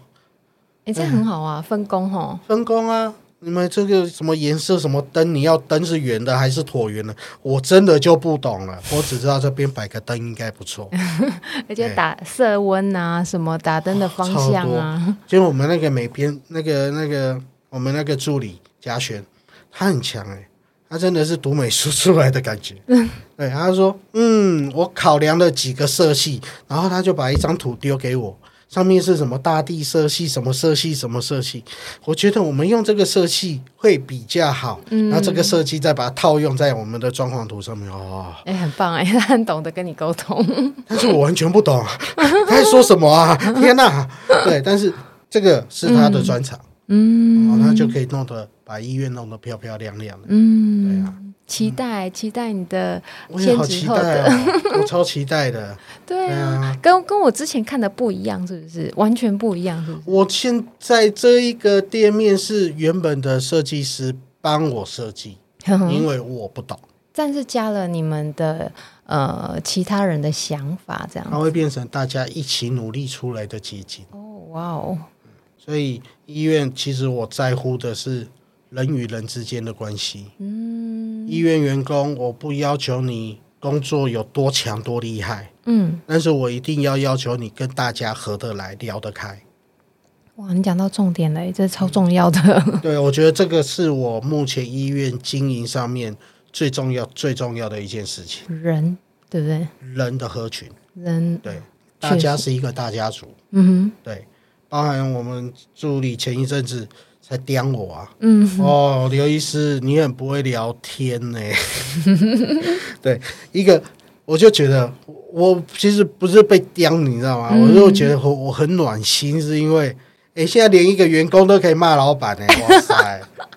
哎，这很好啊，分工哦，分工啊。你们这个什么颜色、什么灯？你要灯是圆的还是椭圆的？我真的就不懂了。我只知道这边摆个灯应该不错，而且打色温啊，什么打灯的方向啊。就我们那个美编，那个那个我们那个助理嘉璇，他很强哎，他真的是读美术出来的感觉。对，他说：“嗯，我考量了几个色系，然后他就把一张图丢给我。”上面是什么大地色系，什么色系，什么色系？我觉得我们用这个色系会比较好。嗯，那这个设计再把它套用在我们的装潢图上面哦。哎、欸，很棒哎，他很懂得跟你沟通。但是我完全不懂，他在说什么啊？天哪！对，但是这个是他的专长，嗯，然后他就可以弄得把医院弄得漂漂亮亮的。嗯，对啊。期待期待你的我也好期待哦，我超期待的。对啊，跟跟我之前看的不一样，是不是？完全不一样，是不是？我现在这一个店面是原本的设计师帮我设计，因为我不懂，但是加了你们的呃其他人的想法，这样它会变成大家一起努力出来的结晶。哦，哇哦！所以医院其实我在乎的是人与人之间的关系。嗯，医院员工我不要求你工作有多强多厉害，嗯，但是我一定要要求你跟大家合得来、聊得开。哇，你讲到重点嘞，这超重要的。嗯、对，我觉得这个是我目前医院经营上面最重要、最重要的一件事情。人，对不对？人的合群，人对，大家是一个大家族。嗯哼，对。包含我们助理前一阵子才刁我啊，嗯，哦，刘医师，你很不会聊天呢。对，一个我就觉得我其实不是被刁，你知道吗？嗯、我就觉得我我很暖心，是因为哎，现在连一个员工都可以骂老板呢，哇塞！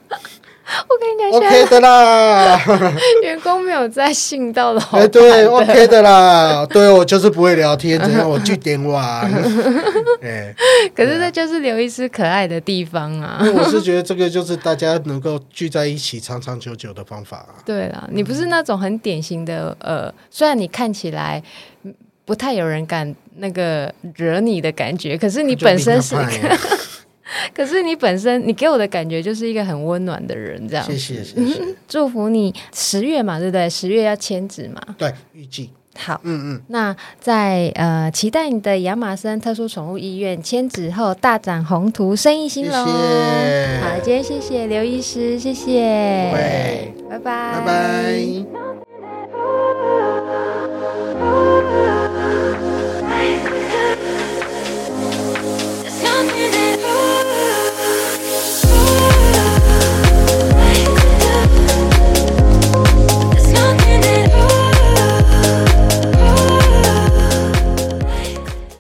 我跟你讲，OK 的啦。员工没有在信到老板。哎，对，OK 的啦。对，我就是不会聊天，只 要我去点玩。哎，可是这就是刘医师可爱的地方啊。我是觉得这个就是大家能够聚在一起长长久久的方法啊。对啦，你不是那种很典型的呃，虽然你看起来不太有人敢那个惹你的感觉，可是你本身是。可是你本身，你给我的感觉就是一个很温暖的人，这样。谢谢谢谢，祝福你十月嘛，对不对？十月要签纸嘛。对，预计。好，嗯嗯。那在呃，期待你的亚马森特殊宠物医院签纸后大展宏图，生意兴隆。谢谢。好，今天谢谢刘医师，谢谢。对，拜拜。拜拜。